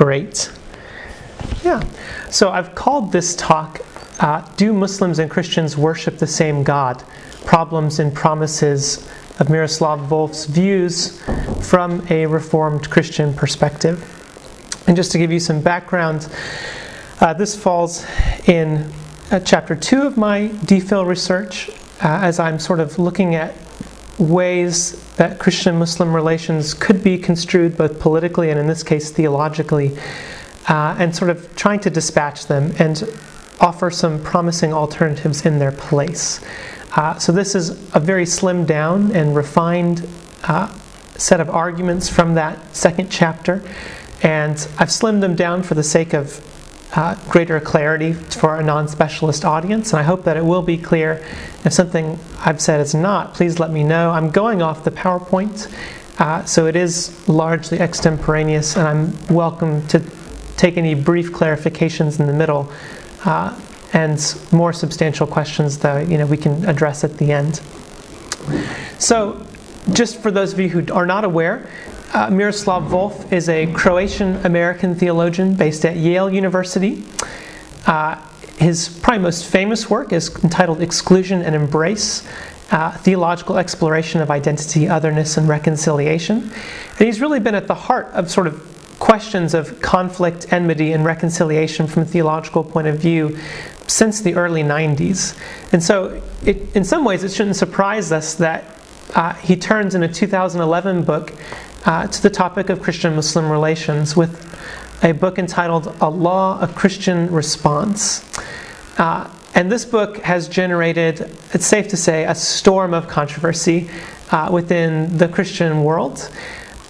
Great. Yeah. So I've called this talk uh, Do Muslims and Christians Worship the Same God? Problems and Promises of Miroslav Volf's Views from a Reformed Christian Perspective. And just to give you some background, uh, this falls in uh, chapter two of my DPhil research uh, as I'm sort of looking at ways that Christian Muslim relations could be construed both politically and, in this case, theologically, uh, and sort of trying to dispatch them and offer some promising alternatives in their place. Uh, so, this is a very slimmed down and refined uh, set of arguments from that second chapter, and I've slimmed them down for the sake of uh, greater clarity for a non specialist audience, and I hope that it will be clear. If something I've said is not, please let me know. I'm going off the PowerPoint, uh, so it is largely extemporaneous, and I'm welcome to take any brief clarifications in the middle. Uh, and more substantial questions, that you know, we can address at the end. So, just for those of you who are not aware, uh, Miroslav Volf is a Croatian American theologian based at Yale University. Uh, his probably most famous work is entitled Exclusion and Embrace uh, Theological Exploration of Identity, Otherness, and Reconciliation. And he's really been at the heart of sort of questions of conflict, enmity, and reconciliation from a theological point of view since the early 90s. And so, it, in some ways, it shouldn't surprise us that uh, he turns in a 2011 book uh, to the topic of Christian Muslim relations with a book entitled Allah, a Christian Response. Uh, and this book has generated, it's safe to say, a storm of controversy uh, within the Christian world.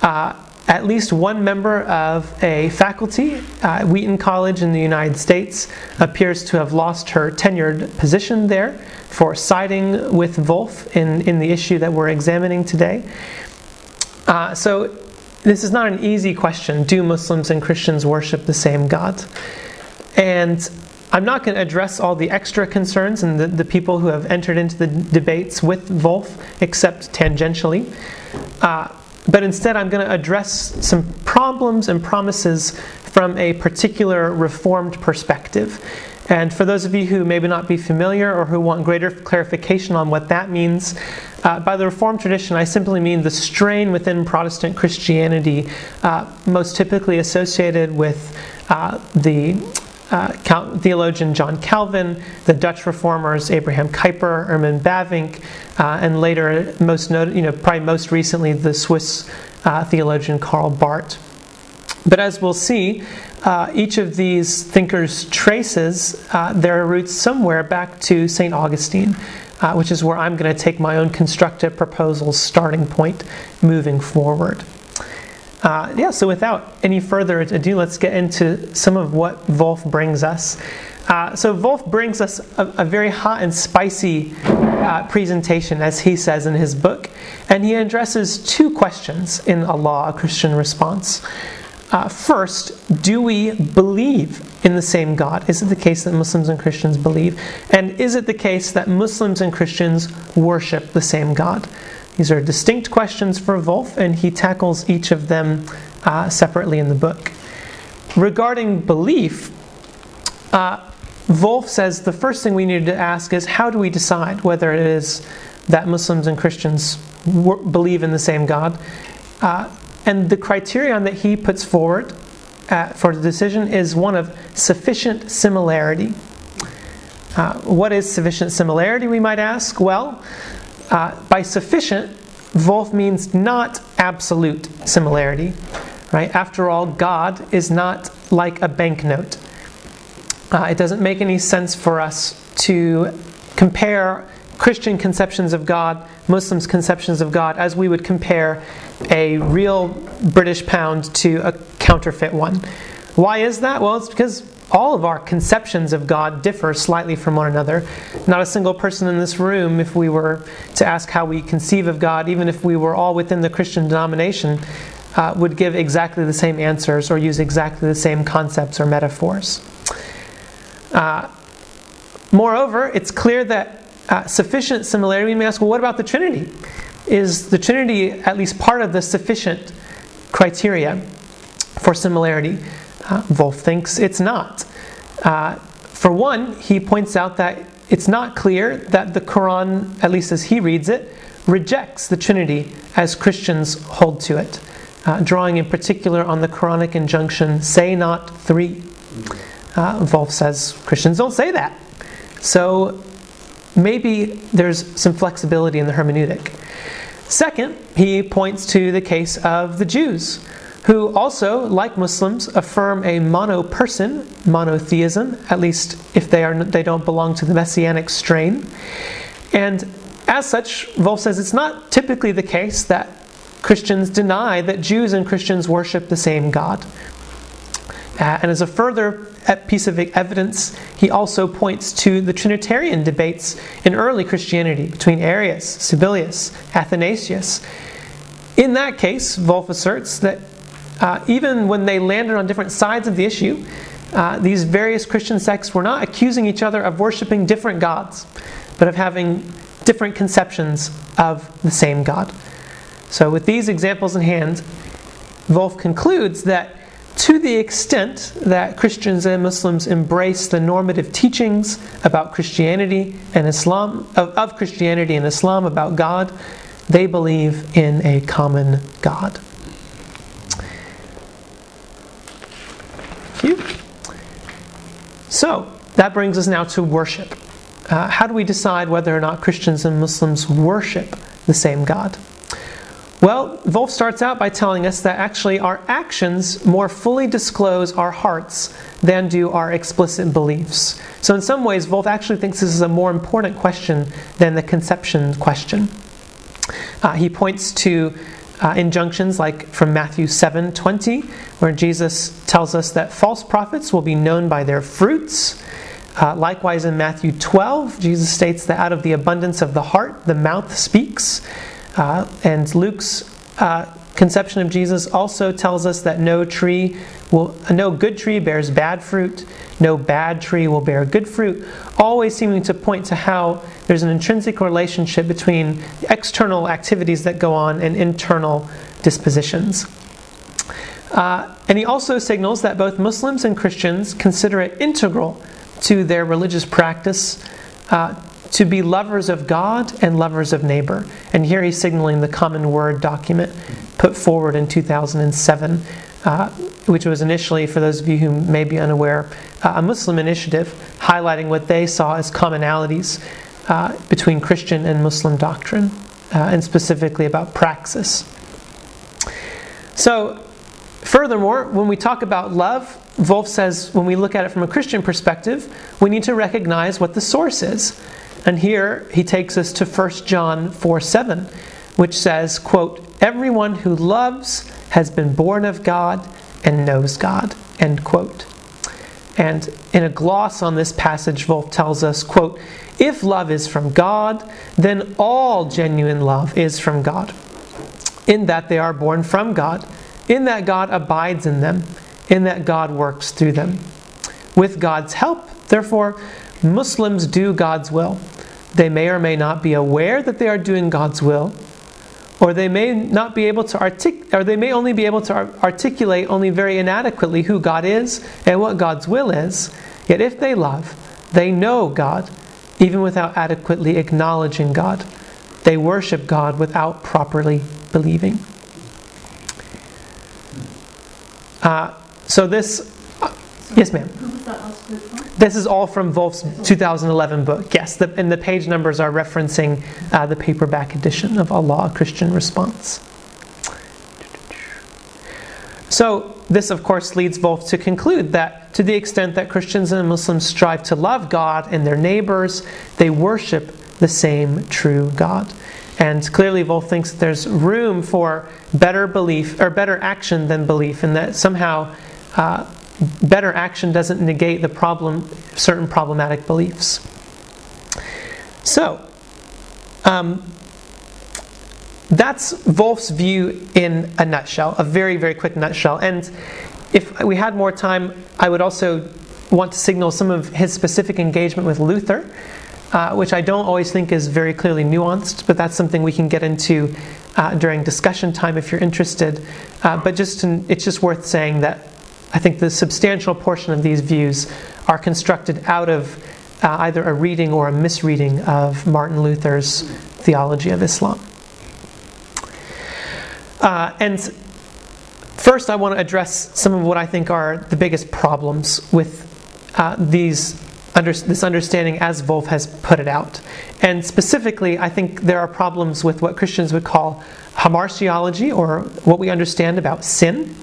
Uh, at least one member of a faculty at Wheaton College in the United States appears to have lost her tenured position there for siding with Volf in, in the issue that we're examining today. Uh, so, this is not an easy question. Do Muslims and Christians worship the same God? And I'm not going to address all the extra concerns and the, the people who have entered into the debates with Volf, except tangentially. Uh, but instead, I'm going to address some problems and promises from a particular Reformed perspective. And for those of you who maybe not be familiar or who want greater clarification on what that means, uh, by the Reformed tradition, I simply mean the strain within Protestant Christianity, uh, most typically associated with uh, the uh, theologian John Calvin, the Dutch reformers Abraham Kuyper, Herman Bavinck, uh, and later, most not- you know, probably most recently, the Swiss uh, theologian Karl Barth. But as we'll see, uh, each of these thinkers traces uh, their roots somewhere back to St. Augustine, uh, which is where I'm going to take my own constructive proposals starting point moving forward. Uh, yeah, so without any further ado, let's get into some of what Volf brings us. Uh, so, Volf brings us a, a very hot and spicy uh, presentation, as he says in his book, and he addresses two questions in Allah, a Christian Response. Uh, first, do we believe in the same God? Is it the case that Muslims and Christians believe? And is it the case that Muslims and Christians worship the same God? These are distinct questions for Volf, and he tackles each of them uh, separately in the book. Regarding belief, uh, Volf says the first thing we need to ask is how do we decide whether it is that Muslims and Christians believe in the same God? Uh, and the criterion that he puts forward uh, for the decision is one of sufficient similarity. Uh, what is sufficient similarity, we might ask? Well, uh, by sufficient, Volf means not absolute similarity. Right? After all, God is not like a banknote. Uh, it doesn't make any sense for us to compare Christian conceptions of God, Muslims' conceptions of God, as we would compare a real British pound to a counterfeit one. Why is that? Well, it's because all of our conceptions of God differ slightly from one another. Not a single person in this room, if we were to ask how we conceive of God, even if we were all within the Christian denomination, uh, would give exactly the same answers or use exactly the same concepts or metaphors. Uh, moreover, it's clear that uh, sufficient similarity, we may ask, well, what about the Trinity? Is the Trinity at least part of the sufficient criteria for similarity? Uh, Volf thinks it's not. Uh, for one, he points out that it's not clear that the Quran, at least as he reads it, rejects the Trinity as Christians hold to it, uh, drawing in particular on the Quranic injunction, say not three. Uh, Volf says Christians don't say that. So maybe there's some flexibility in the hermeneutic. Second, he points to the case of the Jews, who also, like Muslims, affirm a mono-person monotheism, at least if they are they don't belong to the messianic strain. And as such, Volf says it's not typically the case that Christians deny that Jews and Christians worship the same God. Uh, and as a further piece of evidence, he also points to the Trinitarian debates in early Christianity between Arius, Sabellius, Athanasius. In that case, Volf asserts that uh, even when they landed on different sides of the issue, uh, these various Christian sects were not accusing each other of worshiping different gods, but of having different conceptions of the same God. So, with these examples in hand, Volf concludes that to the extent that Christians and Muslims embrace the normative teachings about Christianity and Islam, of, of Christianity and Islam about God, they believe in a common God. Thank you. So, that brings us now to worship. Uh, how do we decide whether or not Christians and Muslims worship the same God? Well, Volf starts out by telling us that actually our actions more fully disclose our hearts than do our explicit beliefs. So, in some ways, Volf actually thinks this is a more important question than the conception question. Uh, he points to uh, injunctions like from Matthew 7 20, where Jesus tells us that false prophets will be known by their fruits. Uh, likewise, in Matthew 12, Jesus states that out of the abundance of the heart, the mouth speaks. Uh, and Luke's uh, conception of Jesus also tells us that no tree will, no good tree bears bad fruit, no bad tree will bear good fruit, always seeming to point to how there's an intrinsic relationship between external activities that go on and internal dispositions. Uh, and he also signals that both Muslims and Christians consider it integral to their religious practice uh, to be lovers of God and lovers of neighbor. And here he's signaling the Common Word document put forward in 2007, uh, which was initially, for those of you who may be unaware, uh, a Muslim initiative highlighting what they saw as commonalities uh, between Christian and Muslim doctrine, uh, and specifically about praxis. So, furthermore, when we talk about love, Volf says when we look at it from a Christian perspective, we need to recognize what the source is. And here he takes us to 1 John 4 7, which says, quote, Everyone who loves has been born of God and knows God, end quote. And in a gloss on this passage, Volf tells us, quote, If love is from God, then all genuine love is from God, in that they are born from God, in that God abides in them, in that God works through them. With God's help, therefore, Muslims do God's will. They may or may not be aware that they are doing God's will, or they may not be able to artic- or they may only be able to articulate only very inadequately who God is and what God's will is. Yet if they love, they know God, even without adequately acknowledging God. They worship God without properly believing. Uh, so this, yes, ma'am. This is all from Volf's 2011 book. Yes, the, and the page numbers are referencing uh, the paperback edition of Allah, a Christian Response. So, this of course leads Volf to conclude that to the extent that Christians and Muslims strive to love God and their neighbors, they worship the same true God. And clearly, Volf thinks that there's room for better belief or better action than belief, and that somehow uh, better action doesn't negate the problem, certain problematic beliefs. So, um, that's Volf's view in a nutshell, a very, very quick nutshell. And if we had more time, I would also want to signal some of his specific engagement with Luther, uh, which I don't always think is very clearly nuanced, but that's something we can get into uh, during discussion time if you're interested. Uh, but just it's just worth saying that I think the substantial portion of these views are constructed out of uh, either a reading or a misreading of Martin Luther's theology of Islam. Uh, and first, I want to address some of what I think are the biggest problems with uh, these under, this understanding as Volf has put it out. And specifically, I think there are problems with what Christians would call hamartiology, or what we understand about sin,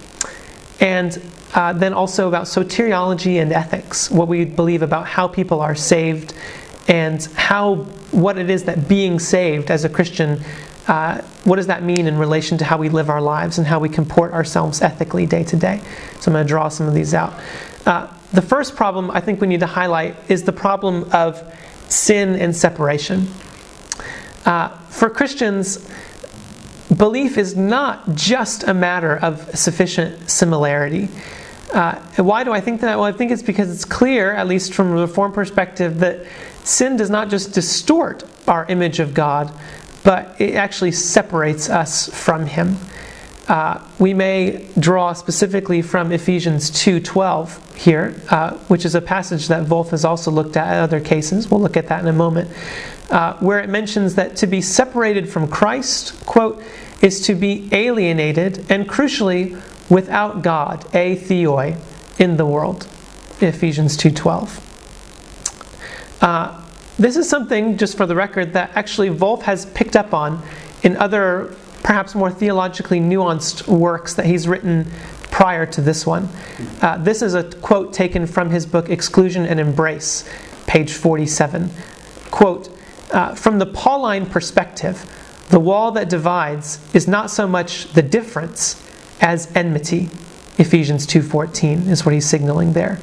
and uh, then also about soteriology and ethics, what we believe about how people are saved, and how what it is that being saved as a Christian, uh, what does that mean in relation to how we live our lives and how we comport ourselves ethically day to day. So I'm going to draw some of these out. Uh, the first problem I think we need to highlight is the problem of sin and separation. Uh, for Christians, belief is not just a matter of sufficient similarity. Uh, why do I think that? Well, I think it's because it's clear, at least from a reform perspective, that sin does not just distort our image of God, but it actually separates us from Him. Uh, we may draw specifically from Ephesians 2:12 here, uh, which is a passage that Volf has also looked at in other cases. We'll look at that in a moment, uh, where it mentions that to be separated from Christ, quote, is to be alienated and crucially without God, atheoi, in the world. Ephesians 2:12. Uh, this is something, just for the record, that actually Volf has picked up on in other perhaps more theologically nuanced works that he's written prior to this one. Uh, this is a quote taken from his book Exclusion and Embrace, page 47. Quote, uh, from the Pauline perspective, the wall that divides is not so much the difference as enmity. Ephesians 2:14 is what he's signaling there.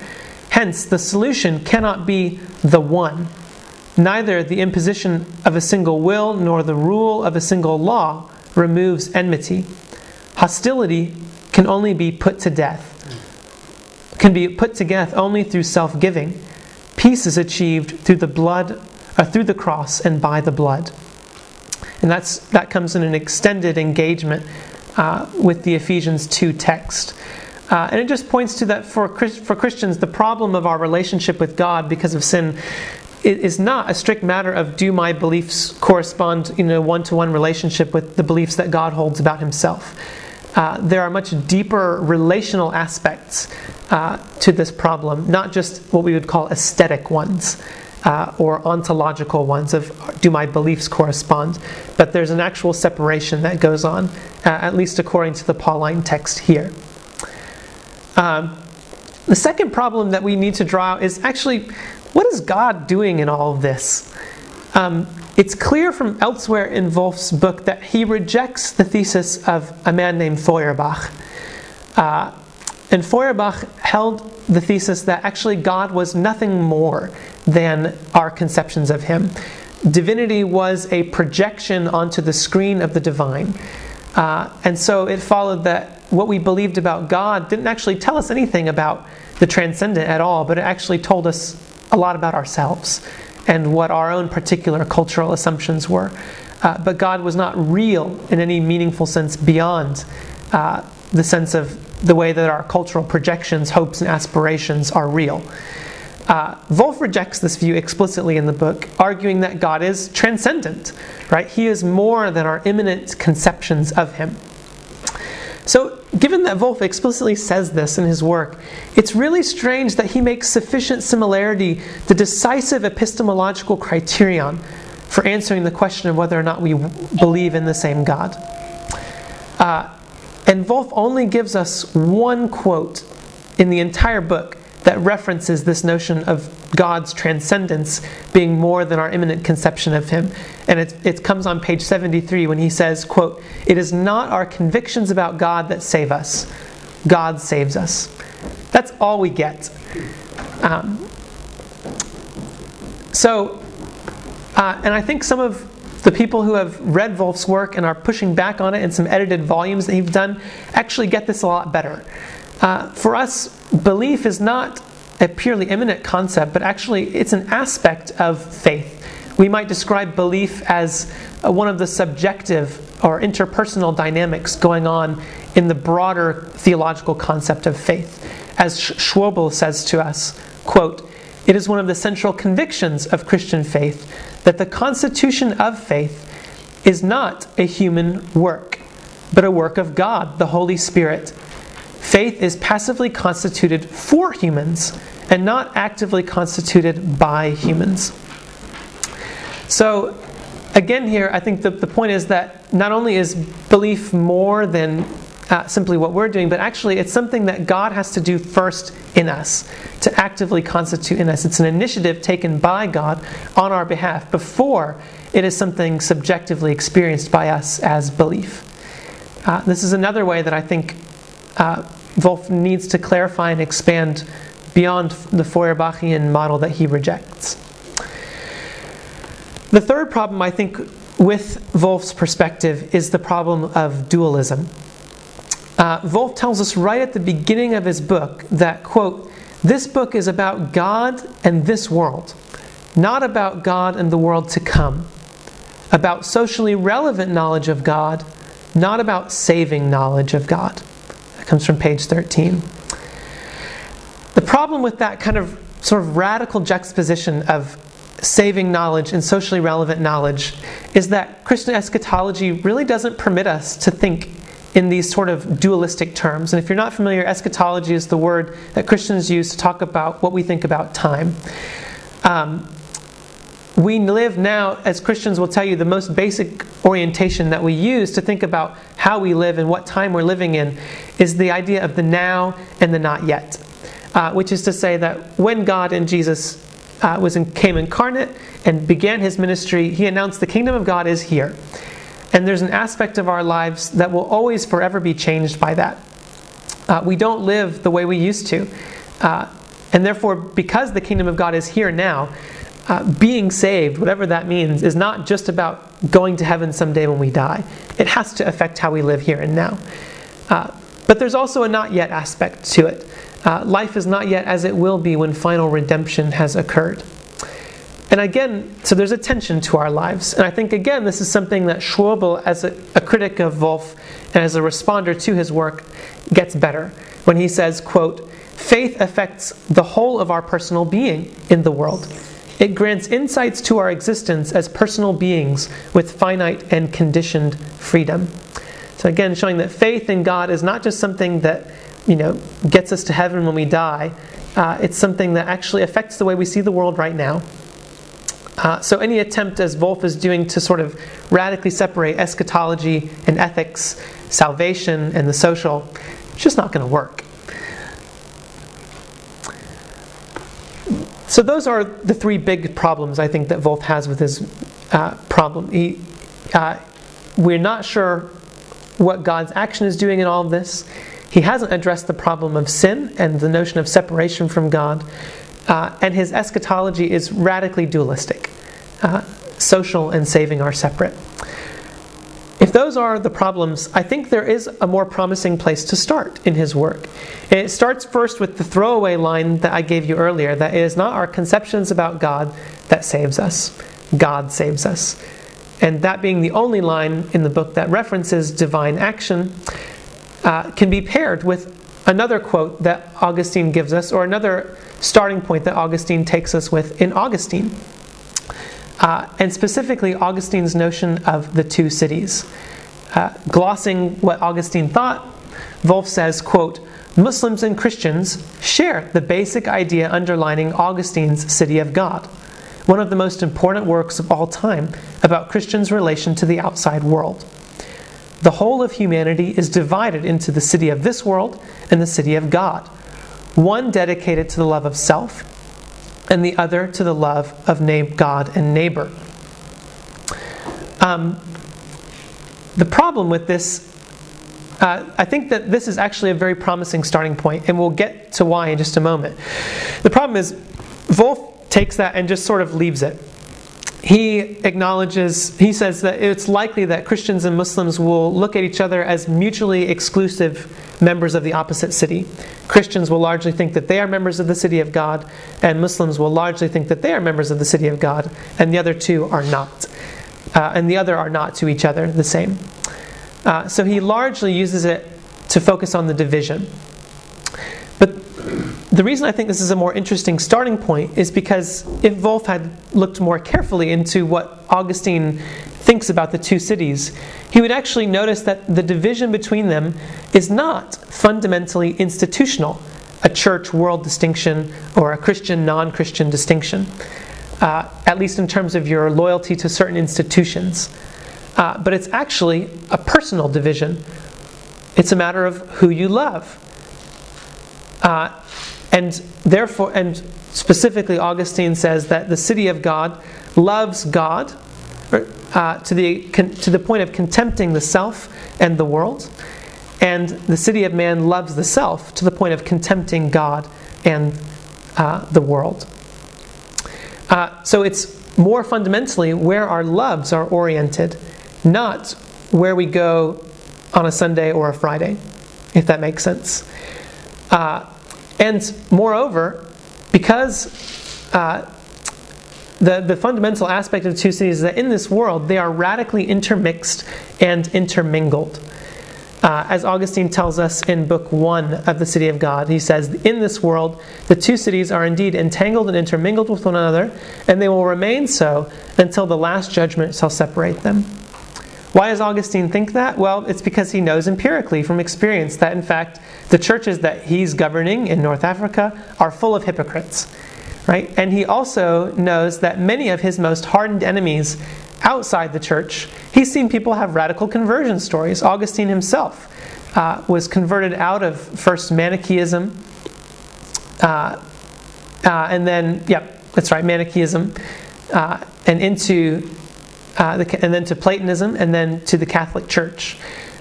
Hence, the solution cannot be the one. Neither the imposition of a single will nor the rule of a single law removes enmity. Hostility can only be put to death, can be put to death only through self giving. Peace is achieved through the blood, uh, through the cross, and by the blood. And that's, that comes in an extended engagement uh, with the Ephesians 2 text. Uh, and it just points to that for, for Christians, the problem of our relationship with God because of sin is not a strict matter of do my beliefs correspond in a one to one relationship with the beliefs that God holds about himself. Uh, there are much deeper relational aspects uh, to this problem, not just what we would call aesthetic ones uh, or ontological ones of do my beliefs correspond, but there's an actual separation that goes on, uh, at least according to the Pauline text here. Um, the second problem that we need to draw is actually what is God doing in all of this? Um, it's clear from elsewhere in Volf's book that he rejects the thesis of a man named Feuerbach. Uh, and Feuerbach held the thesis that actually God was nothing more than our conceptions of him. Divinity was a projection onto the screen of the divine. Uh, and so it followed that what we believed about God didn't actually tell us anything about the transcendent at all, but it actually told us a lot about ourselves and what our own particular cultural assumptions were. Uh, but God was not real in any meaningful sense beyond uh, the sense of the way that our cultural projections, hopes, and aspirations are real. Uh, Volf rejects this view explicitly in the book, arguing that God is transcendent, right? He is more than our immanent conceptions of Him. So, given that Volf explicitly says this in his work, it's really strange that he makes sufficient similarity the decisive epistemological criterion for answering the question of whether or not we believe in the same God. Uh, and Volf only gives us one quote in the entire book that references this notion of God's transcendence being more than our immanent conception of Him. And it, it comes on page 73 when he says, quote, It is not our convictions about God that save us. God saves us. That's all we get. Um, so, uh, and I think some of the people who have read Volf's work and are pushing back on it in some edited volumes that he's done actually get this a lot better. Uh, for us, belief is not a purely immanent concept, but actually it's an aspect of faith. We might describe belief as uh, one of the subjective or interpersonal dynamics going on in the broader theological concept of faith. as Schwöbel says to us, quote, it is one of the central convictions of Christian faith that the constitution of faith is not a human work, but a work of God, the Holy Spirit. Faith is passively constituted for humans and not actively constituted by humans. So, again, here, I think the, the point is that not only is belief more than uh, simply what we're doing, but actually it's something that God has to do first in us, to actively constitute in us. It's an initiative taken by God on our behalf before it is something subjectively experienced by us as belief. Uh, this is another way that I think uh, Volf needs to clarify and expand beyond the Feuerbachian model that he rejects. The third problem, I think, with Volf's perspective is the problem of dualism. Uh, Volf tells us right at the beginning of his book that, quote, this book is about God and this world, not about God and the world to come, about socially relevant knowledge of God, not about saving knowledge of God. That comes from page 13. The problem with that kind of sort of radical juxtaposition of saving knowledge and socially relevant knowledge is that Christian eschatology really doesn't permit us to think in these sort of dualistic terms. And if you're not familiar, eschatology is the word that Christians use to talk about what we think about time. Um, we live now, as Christians will tell you, the most basic orientation that we use to think about how we live and what time we're living in is the idea of the now and the not yet. Uh, which is to say that when God and Jesus uh, was in, came incarnate and began his ministry, he announced the kingdom of God is here. And there's an aspect of our lives that will always forever be changed by that. Uh, we don't live the way we used to. Uh, and therefore, because the kingdom of God is here now, uh, being saved, whatever that means, is not just about going to heaven someday when we die. It has to affect how we live here and now. Uh, but there's also a not yet aspect to it. Uh, life is not yet as it will be when final redemption has occurred. And again, so there's a tension to our lives. And I think, again, this is something that Schwöbel, as a, a critic of Volf and as a responder to his work, gets better when he says, quote, faith affects the whole of our personal being in the world it grants insights to our existence as personal beings with finite and conditioned freedom. So again, showing that faith in God is not just something that you know gets us to heaven when we die. Uh, it's something that actually affects the way we see the world right now. Uh, so any attempt, as Volf is doing, to sort of radically separate eschatology and ethics, salvation and the social, it's just not going to work. So those are the three big problems I think that Volf has with his uh, problem. He, uh, we're not sure what God's action is doing in all of this. He hasn't addressed the problem of sin and the notion of separation from God. Uh, and his eschatology is radically dualistic. Uh, social and saving are separate. If those are the problems, I think there is a more promising place to start in his work. it starts first with the throwaway line that I gave you earlier that it is not our conceptions about God that saves us, God saves us. And that being the only line in the book that references divine action, uh, can be paired with another quote that Augustine gives us, or another starting point that Augustine takes us with in Augustine uh, and specifically Augustine's notion of the two cities. Uh, glossing what Augustine thought, Volf says, quote, Muslims and Christians share the basic idea underlining Augustine's City of God, one of the most important works of all time about Christians' relation to the outside world. The whole of humanity is divided into the city of this world and the city of God, one dedicated to the love of self, and the other to the love of God and neighbor. Um, the problem with this, uh, I think that this is actually a very promising starting point, and we'll get to why in just a moment. The problem is, Volf takes that and just sort of leaves it. He acknowledges, he says that it's likely that Christians and Muslims will look at each other as mutually exclusive members of the opposite city. Christians will largely think that they are members of the city of God, and Muslims will largely think that they are members of the city of God, and the other two are not. Uh, and the other are not to each other the same. Uh, so he largely uses it to focus on the division. But the reason I think this is a more interesting starting point is because if Volf had looked more carefully into what Augustine thinks about the two cities, he would actually notice that the division between them is not fundamentally institutional, a church world distinction or a Christian non Christian distinction, uh, at least in terms of your loyalty to certain institutions. Uh, but it's actually a personal division. It's a matter of who you love. Uh, and therefore, and specifically, Augustine says that the city of God loves God uh, to, the, to the point of contempting the self and the world. And the city of man loves the self to the point of contempting God and uh, the world. Uh, so it's more fundamentally where our loves are oriented, not where we go on a Sunday or a Friday, if that makes sense. Uh, and moreover, because uh, the, the fundamental aspect of two cities is that in this world they are radically intermixed and intermingled. Uh, as Augustine tells us in Book 1 of the City of God, he says, In this world, the two cities are indeed entangled and intermingled with one another, and they will remain so until the last judgment shall separate them. Why does Augustine think that? Well, it's because he knows empirically from experience that, in fact, the churches that he's governing in North Africa are full of hypocrites right? And he also knows that many of his most hardened enemies outside the church, he's seen people have radical conversion stories. Augustine himself uh, was converted out of first Manichaeism, uh, uh, and then, yep, that's right, Manichaeism, uh, and into uh, the, and then to Platonism, and then to the Catholic Church.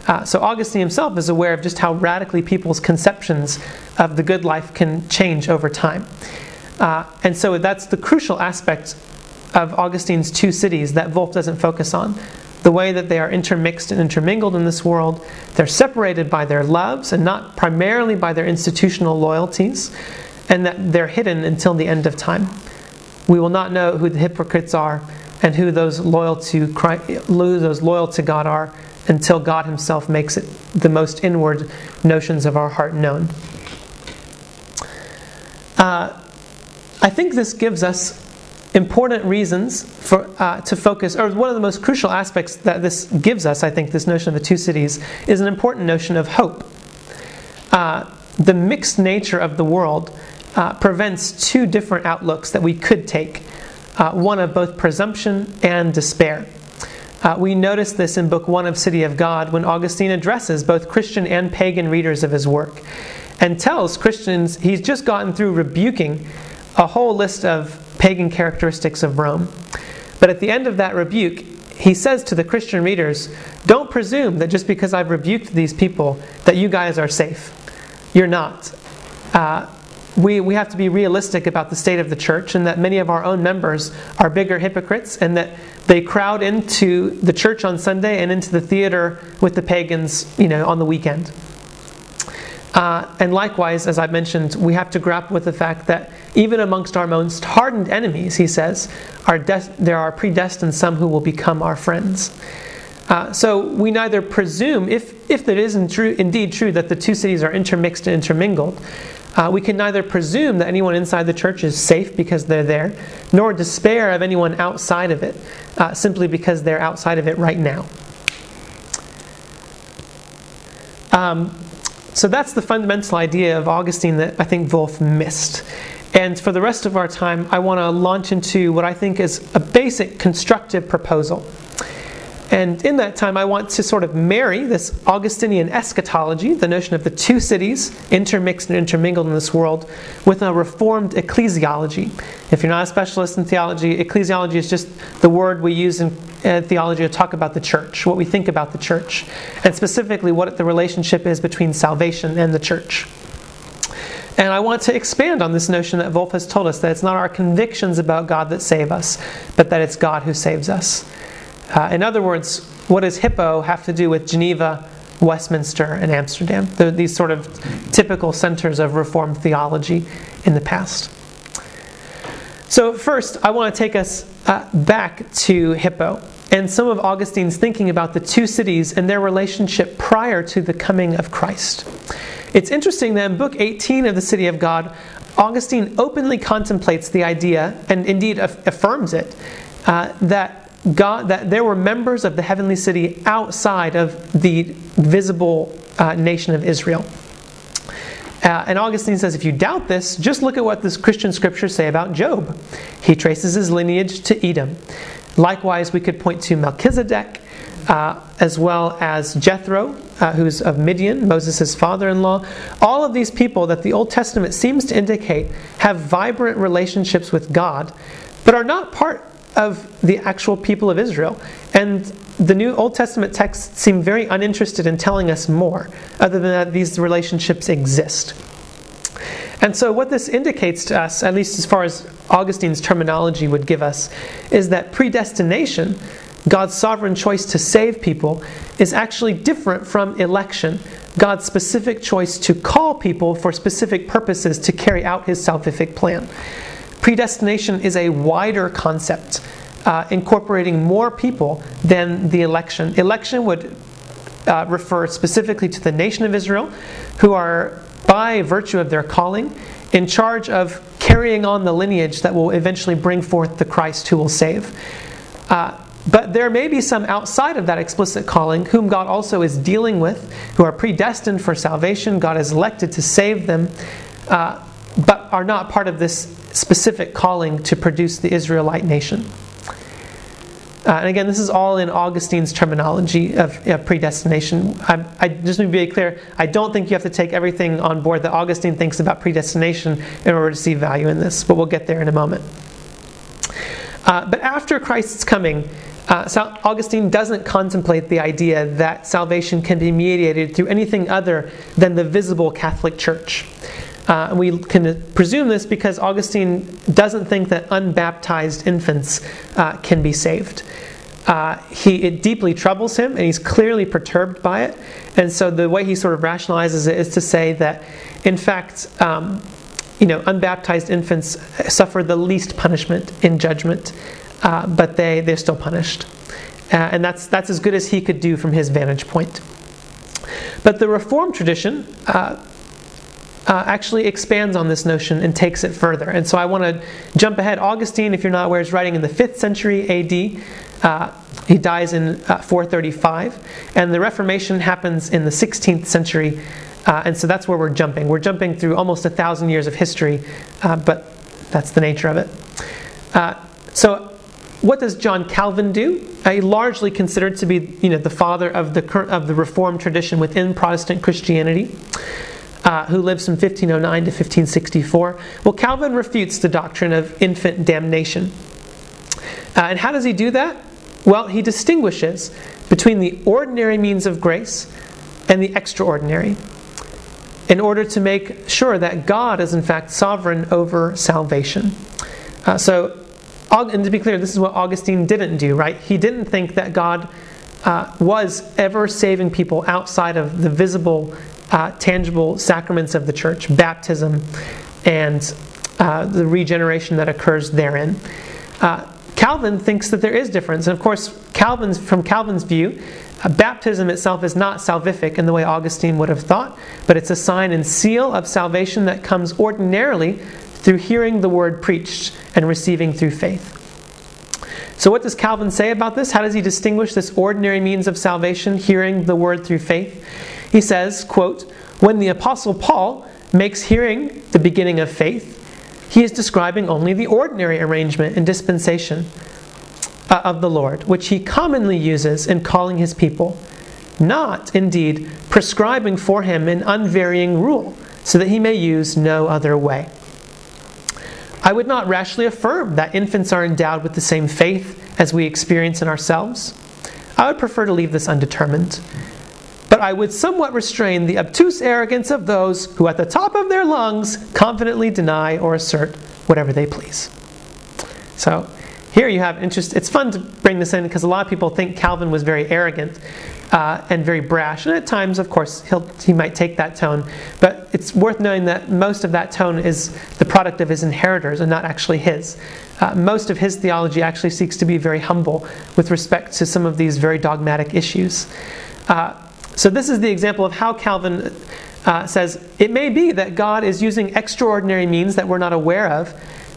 Uh, so Augustine himself is aware of just how radically people's conceptions of the good life can change over time. Uh, and so that's the crucial aspect of Augustine's two cities that Volf doesn't focus on. The way that they are intermixed and intermingled in this world, they're separated by their loves and not primarily by their institutional loyalties, and that they're hidden until the end of time. We will not know who the hypocrites are and who those loyal to Christ, those loyal to God are until God Himself makes it the most inward notions of our heart known. Uh, I think this gives us important reasons for uh, to focus, or one of the most crucial aspects that this gives us, I think, this notion of the two cities, is an important notion of hope. Uh, the mixed nature of the world uh, prevents two different outlooks that we could take uh, one of both presumption and despair. Uh, we notice this in Book 1 of City of God when Augustine addresses both Christian and pagan readers of his work and tells Christians he's just gotten through rebuking a whole list of pagan characteristics of Rome. But at the end of that rebuke, he says to the Christian readers, Don't presume that just because I've rebuked these people, that you guys are safe. You're not. Uh, we, we have to be realistic about the state of the church and that many of our own members are bigger hypocrites and that they crowd into the church on Sunday and into the theater with the pagans, you know, on the weekend. Uh, and likewise, as I mentioned, we have to grapple with the fact that even amongst our most hardened enemies, he says, are de- there are predestined some who will become our friends. Uh, so we neither presume, if, if it is true, indeed true that the two cities are intermixed and intermingled, uh, we can neither presume that anyone inside the church is safe because they're there, nor despair of anyone outside of it uh, simply because they're outside of it right now. Um, so that's the fundamental idea of Augustine that I think Volf missed. And for the rest of our time, I want to launch into what I think is a basic constructive proposal. And in that time, I want to sort of marry this Augustinian eschatology, the notion of the two cities intermixed and intermingled in this world, with a reformed ecclesiology. If you're not a specialist in theology, ecclesiology is just the word we use in theology to talk about the church, what we think about the church, and specifically what the relationship is between salvation and the church. And I want to expand on this notion that Volf has told us that it's not our convictions about God that save us, but that it's God who saves us. Uh, in other words, what does Hippo have to do with Geneva, Westminster, and Amsterdam? These sort of typical centers of Reformed theology in the past. So, first, I want to take us uh, back to Hippo and some of Augustine's thinking about the two cities and their relationship prior to the coming of Christ. It's interesting that in Book 18 of the City of God, Augustine openly contemplates the idea, and indeed affirms it, uh, that God, that there were members of the heavenly city outside of the visible uh, nation of Israel. Uh, and Augustine says, if you doubt this, just look at what the Christian scriptures say about Job. He traces his lineage to Edom. Likewise, we could point to Melchizedek, uh, as well as Jethro, uh, who's of Midian, Moses' father in law. All of these people that the Old Testament seems to indicate have vibrant relationships with God, but are not part of the actual people of Israel. And the New Old Testament texts seem very uninterested in telling us more, other than that these relationships exist. And so, what this indicates to us, at least as far as Augustine's terminology would give us, is that predestination, God's sovereign choice to save people, is actually different from election, God's specific choice to call people for specific purposes to carry out his salvific plan. Predestination is a wider concept, uh, incorporating more people than the election. Election would uh, refer specifically to the nation of Israel, who are, by virtue of their calling, in charge of carrying on the lineage that will eventually bring forth the Christ who will save. Uh, but there may be some outside of that explicit calling whom God also is dealing with, who are predestined for salvation. God has elected to save them, uh, but are not part of this specific calling to produce the Israelite nation. Uh, and again, this is all in Augustine's terminology of uh, predestination. I, I, just to be clear, I don't think you have to take everything on board that Augustine thinks about predestination in order to see value in this, but we'll get there in a moment. Uh, but after Christ's coming, uh, Augustine doesn't contemplate the idea that salvation can be mediated through anything other than the visible Catholic Church. Uh, we can presume this because Augustine doesn't think that unbaptized infants uh, can be saved. Uh, he, it deeply troubles him, and he's clearly perturbed by it. And so the way he sort of rationalizes it is to say that, in fact, um, you know, unbaptized infants suffer the least punishment in judgment, uh, but they, they're still punished. Uh, and that's, that's as good as he could do from his vantage point. But the Reformed tradition uh, uh, actually expands on this notion and takes it further. And so I want to jump ahead. Augustine, if you're not aware, is writing in the 5th century AD. Uh, he dies in uh, 435. And the Reformation happens in the 16th century. Uh, and so that's where we're jumping. We're jumping through almost a thousand years of history, uh, but that's the nature of it. Uh, so what does John Calvin do? Uh, largely considered to be you know, the father of the, of the Reformed tradition within Protestant Christianity uh, who lives from 1509 to 1564. Well, Calvin refutes the doctrine of infant damnation. Uh, and how does he do that? Well, he distinguishes between the ordinary means of grace and the extraordinary in order to make sure that God is in fact sovereign over salvation. Uh, so, and to be clear, this is what Augustine didn't do, right? He didn't think that God uh, was ever saving people outside of the visible uh, tangible sacraments of the church, baptism, and uh, the regeneration that occurs therein. Uh, Calvin thinks that there is difference, and of course, Calvin's from Calvin's view, uh, baptism itself is not salvific in the way Augustine would have thought, but it's a sign and seal of salvation that comes ordinarily through hearing the word preached and receiving through faith. So, what does Calvin say about this? How does he distinguish this ordinary means of salvation, hearing the word through faith? He says, quote, when the apostle Paul makes hearing the beginning of faith, he is describing only the ordinary arrangement and dispensation uh, of the Lord, which he commonly uses in calling his people, not indeed prescribing for him an unvarying rule, so that he may use no other way. I would not rashly affirm that infants are endowed with the same faith as we experience in ourselves. I would prefer to leave this undetermined but I would somewhat restrain the obtuse arrogance of those who, at the top of their lungs, confidently deny or assert whatever they please. So, here you have interest. It's fun to bring this in because a lot of people think Calvin was very arrogant uh, and very brash, and at times, of course, he might take that tone. But it's worth knowing that most of that tone is the product of his inheritors and not actually his. Uh, most of his theology actually seeks to be very humble with respect to some of these very dogmatic issues. Uh, so, this is the example of how Calvin uh, says it may be that God is using extraordinary means that we're not aware of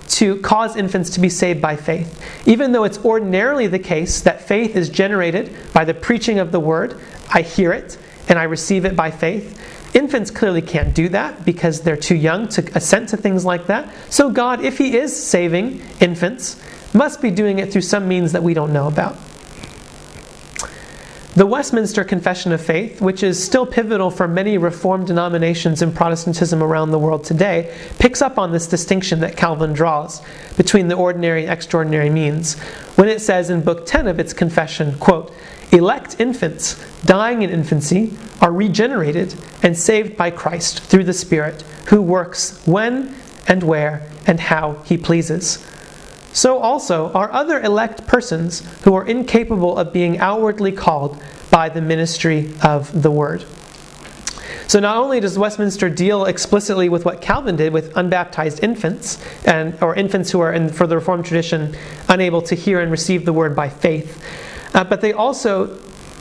to cause infants to be saved by faith. Even though it's ordinarily the case that faith is generated by the preaching of the word, I hear it and I receive it by faith. Infants clearly can't do that because they're too young to assent to things like that. So, God, if He is saving infants, must be doing it through some means that we don't know about. The Westminster Confession of Faith, which is still pivotal for many Reformed denominations in Protestantism around the world today, picks up on this distinction that Calvin draws between the ordinary and extraordinary means when it says in Book 10 of its confession, quote, Elect infants dying in infancy are regenerated and saved by Christ through the Spirit, who works when and where and how he pleases. So also are other elect persons who are incapable of being outwardly called by the ministry of the word. So not only does Westminster deal explicitly with what Calvin did with unbaptized infants and or infants who are in for the Reformed tradition unable to hear and receive the word by faith, uh, but they also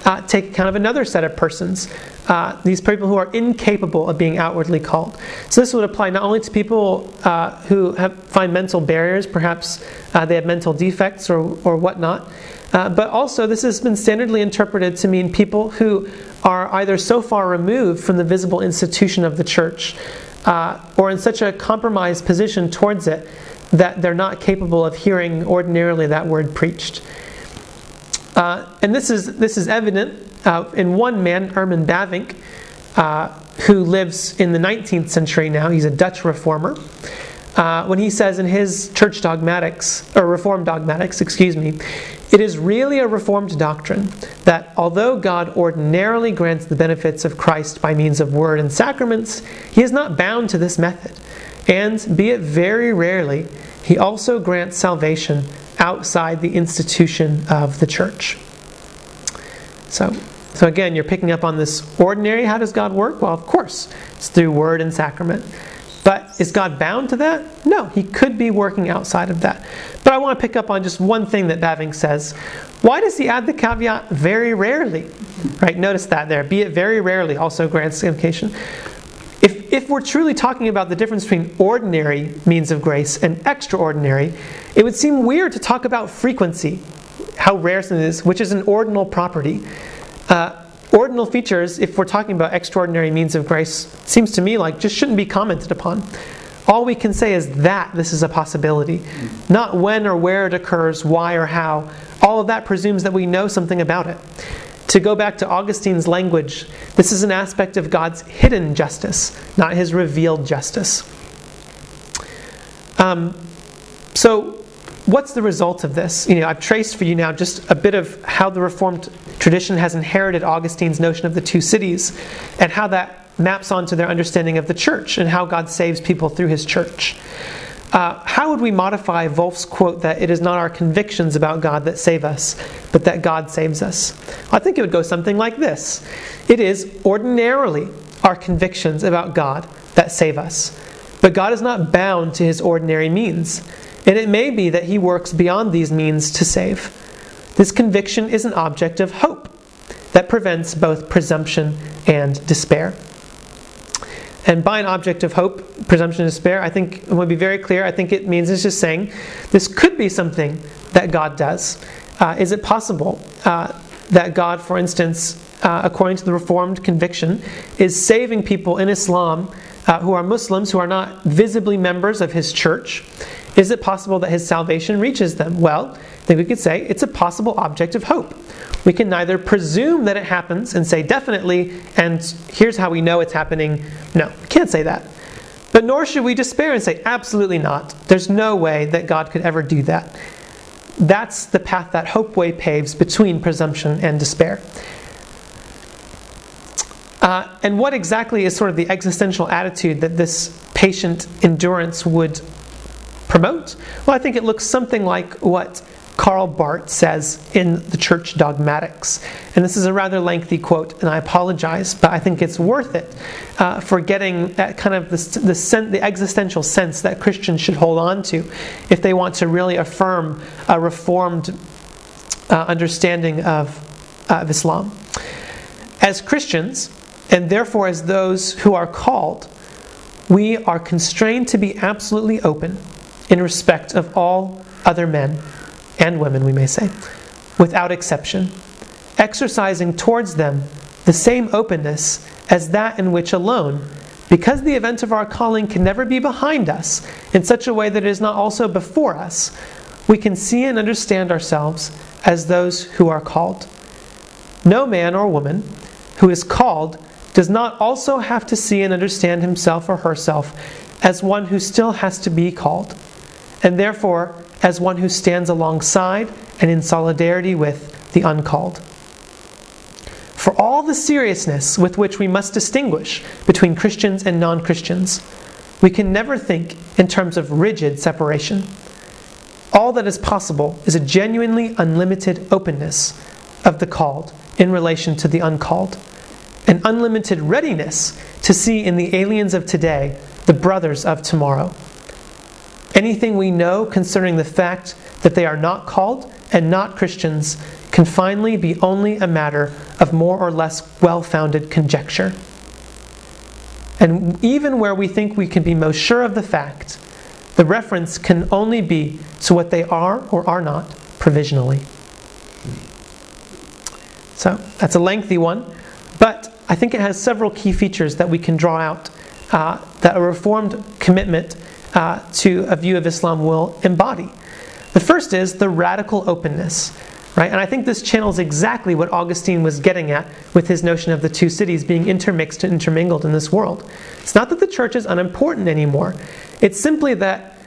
uh, take account of another set of persons, uh, these people who are incapable of being outwardly called. So this would apply not only to people uh, who have, find mental barriers, perhaps uh, they have mental defects or, or whatnot, uh, but also this has been standardly interpreted to mean people who are either so far removed from the visible institution of the church uh, or in such a compromised position towards it that they're not capable of hearing ordinarily that word preached. Uh, and this is, this is evident uh, in one man, Herman Bavinck, uh, who lives in the 19th century now. He's a Dutch reformer. Uh, when he says in his church dogmatics, or reformed dogmatics, excuse me, it is really a reformed doctrine that although God ordinarily grants the benefits of Christ by means of word and sacraments, he is not bound to this method. And, be it very rarely, he also grants salvation outside the institution of the church. So, so again, you're picking up on this ordinary. How does God work? Well, of course, it's through word and sacrament. But is God bound to that? No, he could be working outside of that. But I want to pick up on just one thing that Bavinck says. Why does he add the caveat very rarely? Right? Notice that there. Be it very rarely also grants sanctification. If, if we're truly talking about the difference between ordinary means of grace and extraordinary, it would seem weird to talk about frequency, how rare something is, which is an ordinal property. Uh, ordinal features, if we're talking about extraordinary means of grace, seems to me like just shouldn't be commented upon. All we can say is that this is a possibility, not when or where it occurs, why or how. All of that presumes that we know something about it. To go back to Augustine's language, this is an aspect of God's hidden justice, not his revealed justice. Um, so, what's the result of this? You know, I've traced for you now just a bit of how the Reformed tradition has inherited Augustine's notion of the two cities and how that maps onto their understanding of the church and how God saves people through his church. Uh, how would we modify Volf's quote that it is not our convictions about God that save us, but that God saves us? I think it would go something like this It is ordinarily our convictions about God that save us, but God is not bound to his ordinary means, and it may be that he works beyond these means to save. This conviction is an object of hope that prevents both presumption and despair. And by an object of hope, presumption, and despair, I think it would be very clear. I think it means it's just saying this could be something that God does. Uh, is it possible uh, that God, for instance, uh, according to the Reformed conviction, is saving people in Islam uh, who are Muslims who are not visibly members of his church? Is it possible that his salvation reaches them? Well, I think we could say it's a possible object of hope. We can neither presume that it happens and say definitely, and here's how we know it's happening. No, can't say that. But nor should we despair and say, absolutely not. There's no way that God could ever do that. That's the path that Hope Way paves between presumption and despair. Uh, and what exactly is sort of the existential attitude that this patient endurance would promote? Well, I think it looks something like what Karl Barth says in the Church Dogmatics. And this is a rather lengthy quote, and I apologize, but I think it's worth it uh, for getting that kind of the, the, sen- the, existential sense that Christians should hold on to if they want to really affirm a reformed uh, understanding of, uh, of Islam. As Christians, and therefore, as those who are called, we are constrained to be absolutely open in respect of all other men and women, we may say, without exception, exercising towards them the same openness as that in which alone, because the event of our calling can never be behind us in such a way that it is not also before us, we can see and understand ourselves as those who are called. No man or woman who is called does not also have to see and understand himself or herself as one who still has to be called, and therefore as one who stands alongside and in solidarity with the uncalled. For all the seriousness with which we must distinguish between Christians and non Christians, we can never think in terms of rigid separation. All that is possible is a genuinely unlimited openness of the called in relation to the uncalled, an unlimited readiness to see in the aliens of today the brothers of tomorrow. Anything we know concerning the fact that they are not called and not Christians can finally be only a matter of more or less well founded conjecture. And even where we think we can be most sure of the fact, the reference can only be to what they are or are not provisionally. So that's a lengthy one, but I think it has several key features that we can draw out uh, that a reformed commitment uh, to a view of Islam will embody. The first is the radical openness. Right? And I think this channels exactly what Augustine was getting at with his notion of the two cities being intermixed and intermingled in this world. It's not that the church is unimportant anymore. It's simply that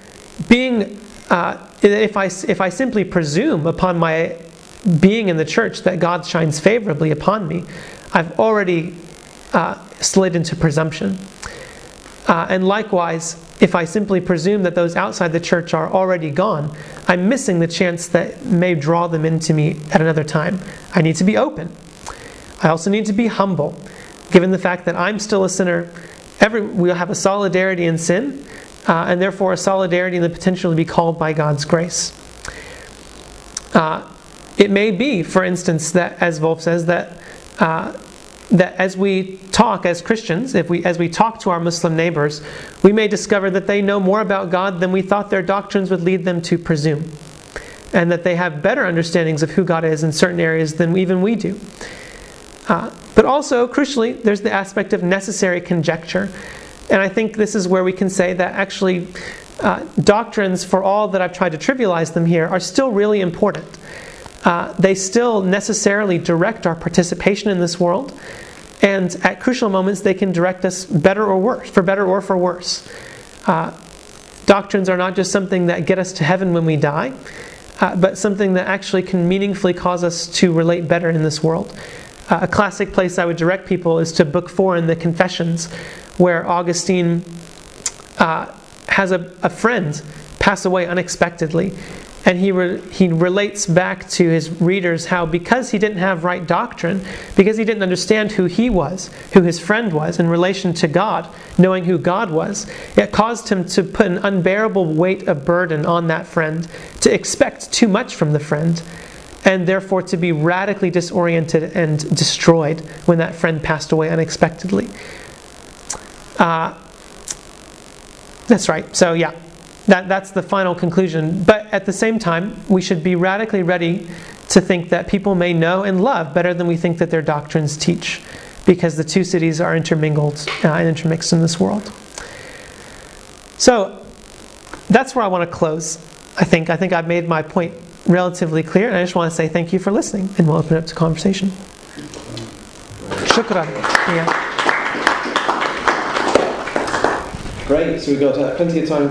being, uh, if, I, if I simply presume upon my being in the church that God shines favorably upon me, I've already uh, slid into presumption. Uh, and likewise, if I simply presume that those outside the church are already gone, I'm missing the chance that may draw them into me at another time. I need to be open. I also need to be humble, given the fact that I'm still a sinner. Every, we'll have a solidarity in sin, uh, and therefore a solidarity in the potential to be called by God's grace. Uh, it may be, for instance, that, as Volf says, that uh, that as we talk as Christians, if we as we talk to our Muslim neighbors, we may discover that they know more about God than we thought their doctrines would lead them to presume. And that they have better understandings of who God is in certain areas than even we do. Uh, but also, crucially, there's the aspect of necessary conjecture. And I think this is where we can say that actually uh, doctrines, for all that I've tried to trivialize them here, are still really important. Uh, they still necessarily direct our participation in this world, and at crucial moments, they can direct us better or worse, for better or for worse. Uh, doctrines are not just something that get us to heaven when we die, uh, but something that actually can meaningfully cause us to relate better in this world. Uh, a classic place I would direct people is to Book 4 in the Confessions, where Augustine uh, has a, a friend pass away unexpectedly and he, re- he relates back to his readers how because he didn't have right doctrine, because he didn't understand who he was, who his friend was in relation to God, knowing who God was, it caused him to put an unbearable weight of burden on that friend, to expect too much from the friend, and therefore to be radically disoriented and destroyed when that friend passed away unexpectedly. Uh, that's right. So, yeah, that, that's the final conclusion. But at the same time, we should be radically ready to think that people may know and love better than we think that their doctrines teach, because the two cities are intermingled uh, and intermixed in this world. So that's where I want to close. I think I think I've made my point relatively clear, and I just want to say thank you for listening, and we'll open it up to conversation. Shukran. Yeah. Great. So we've got uh, plenty of time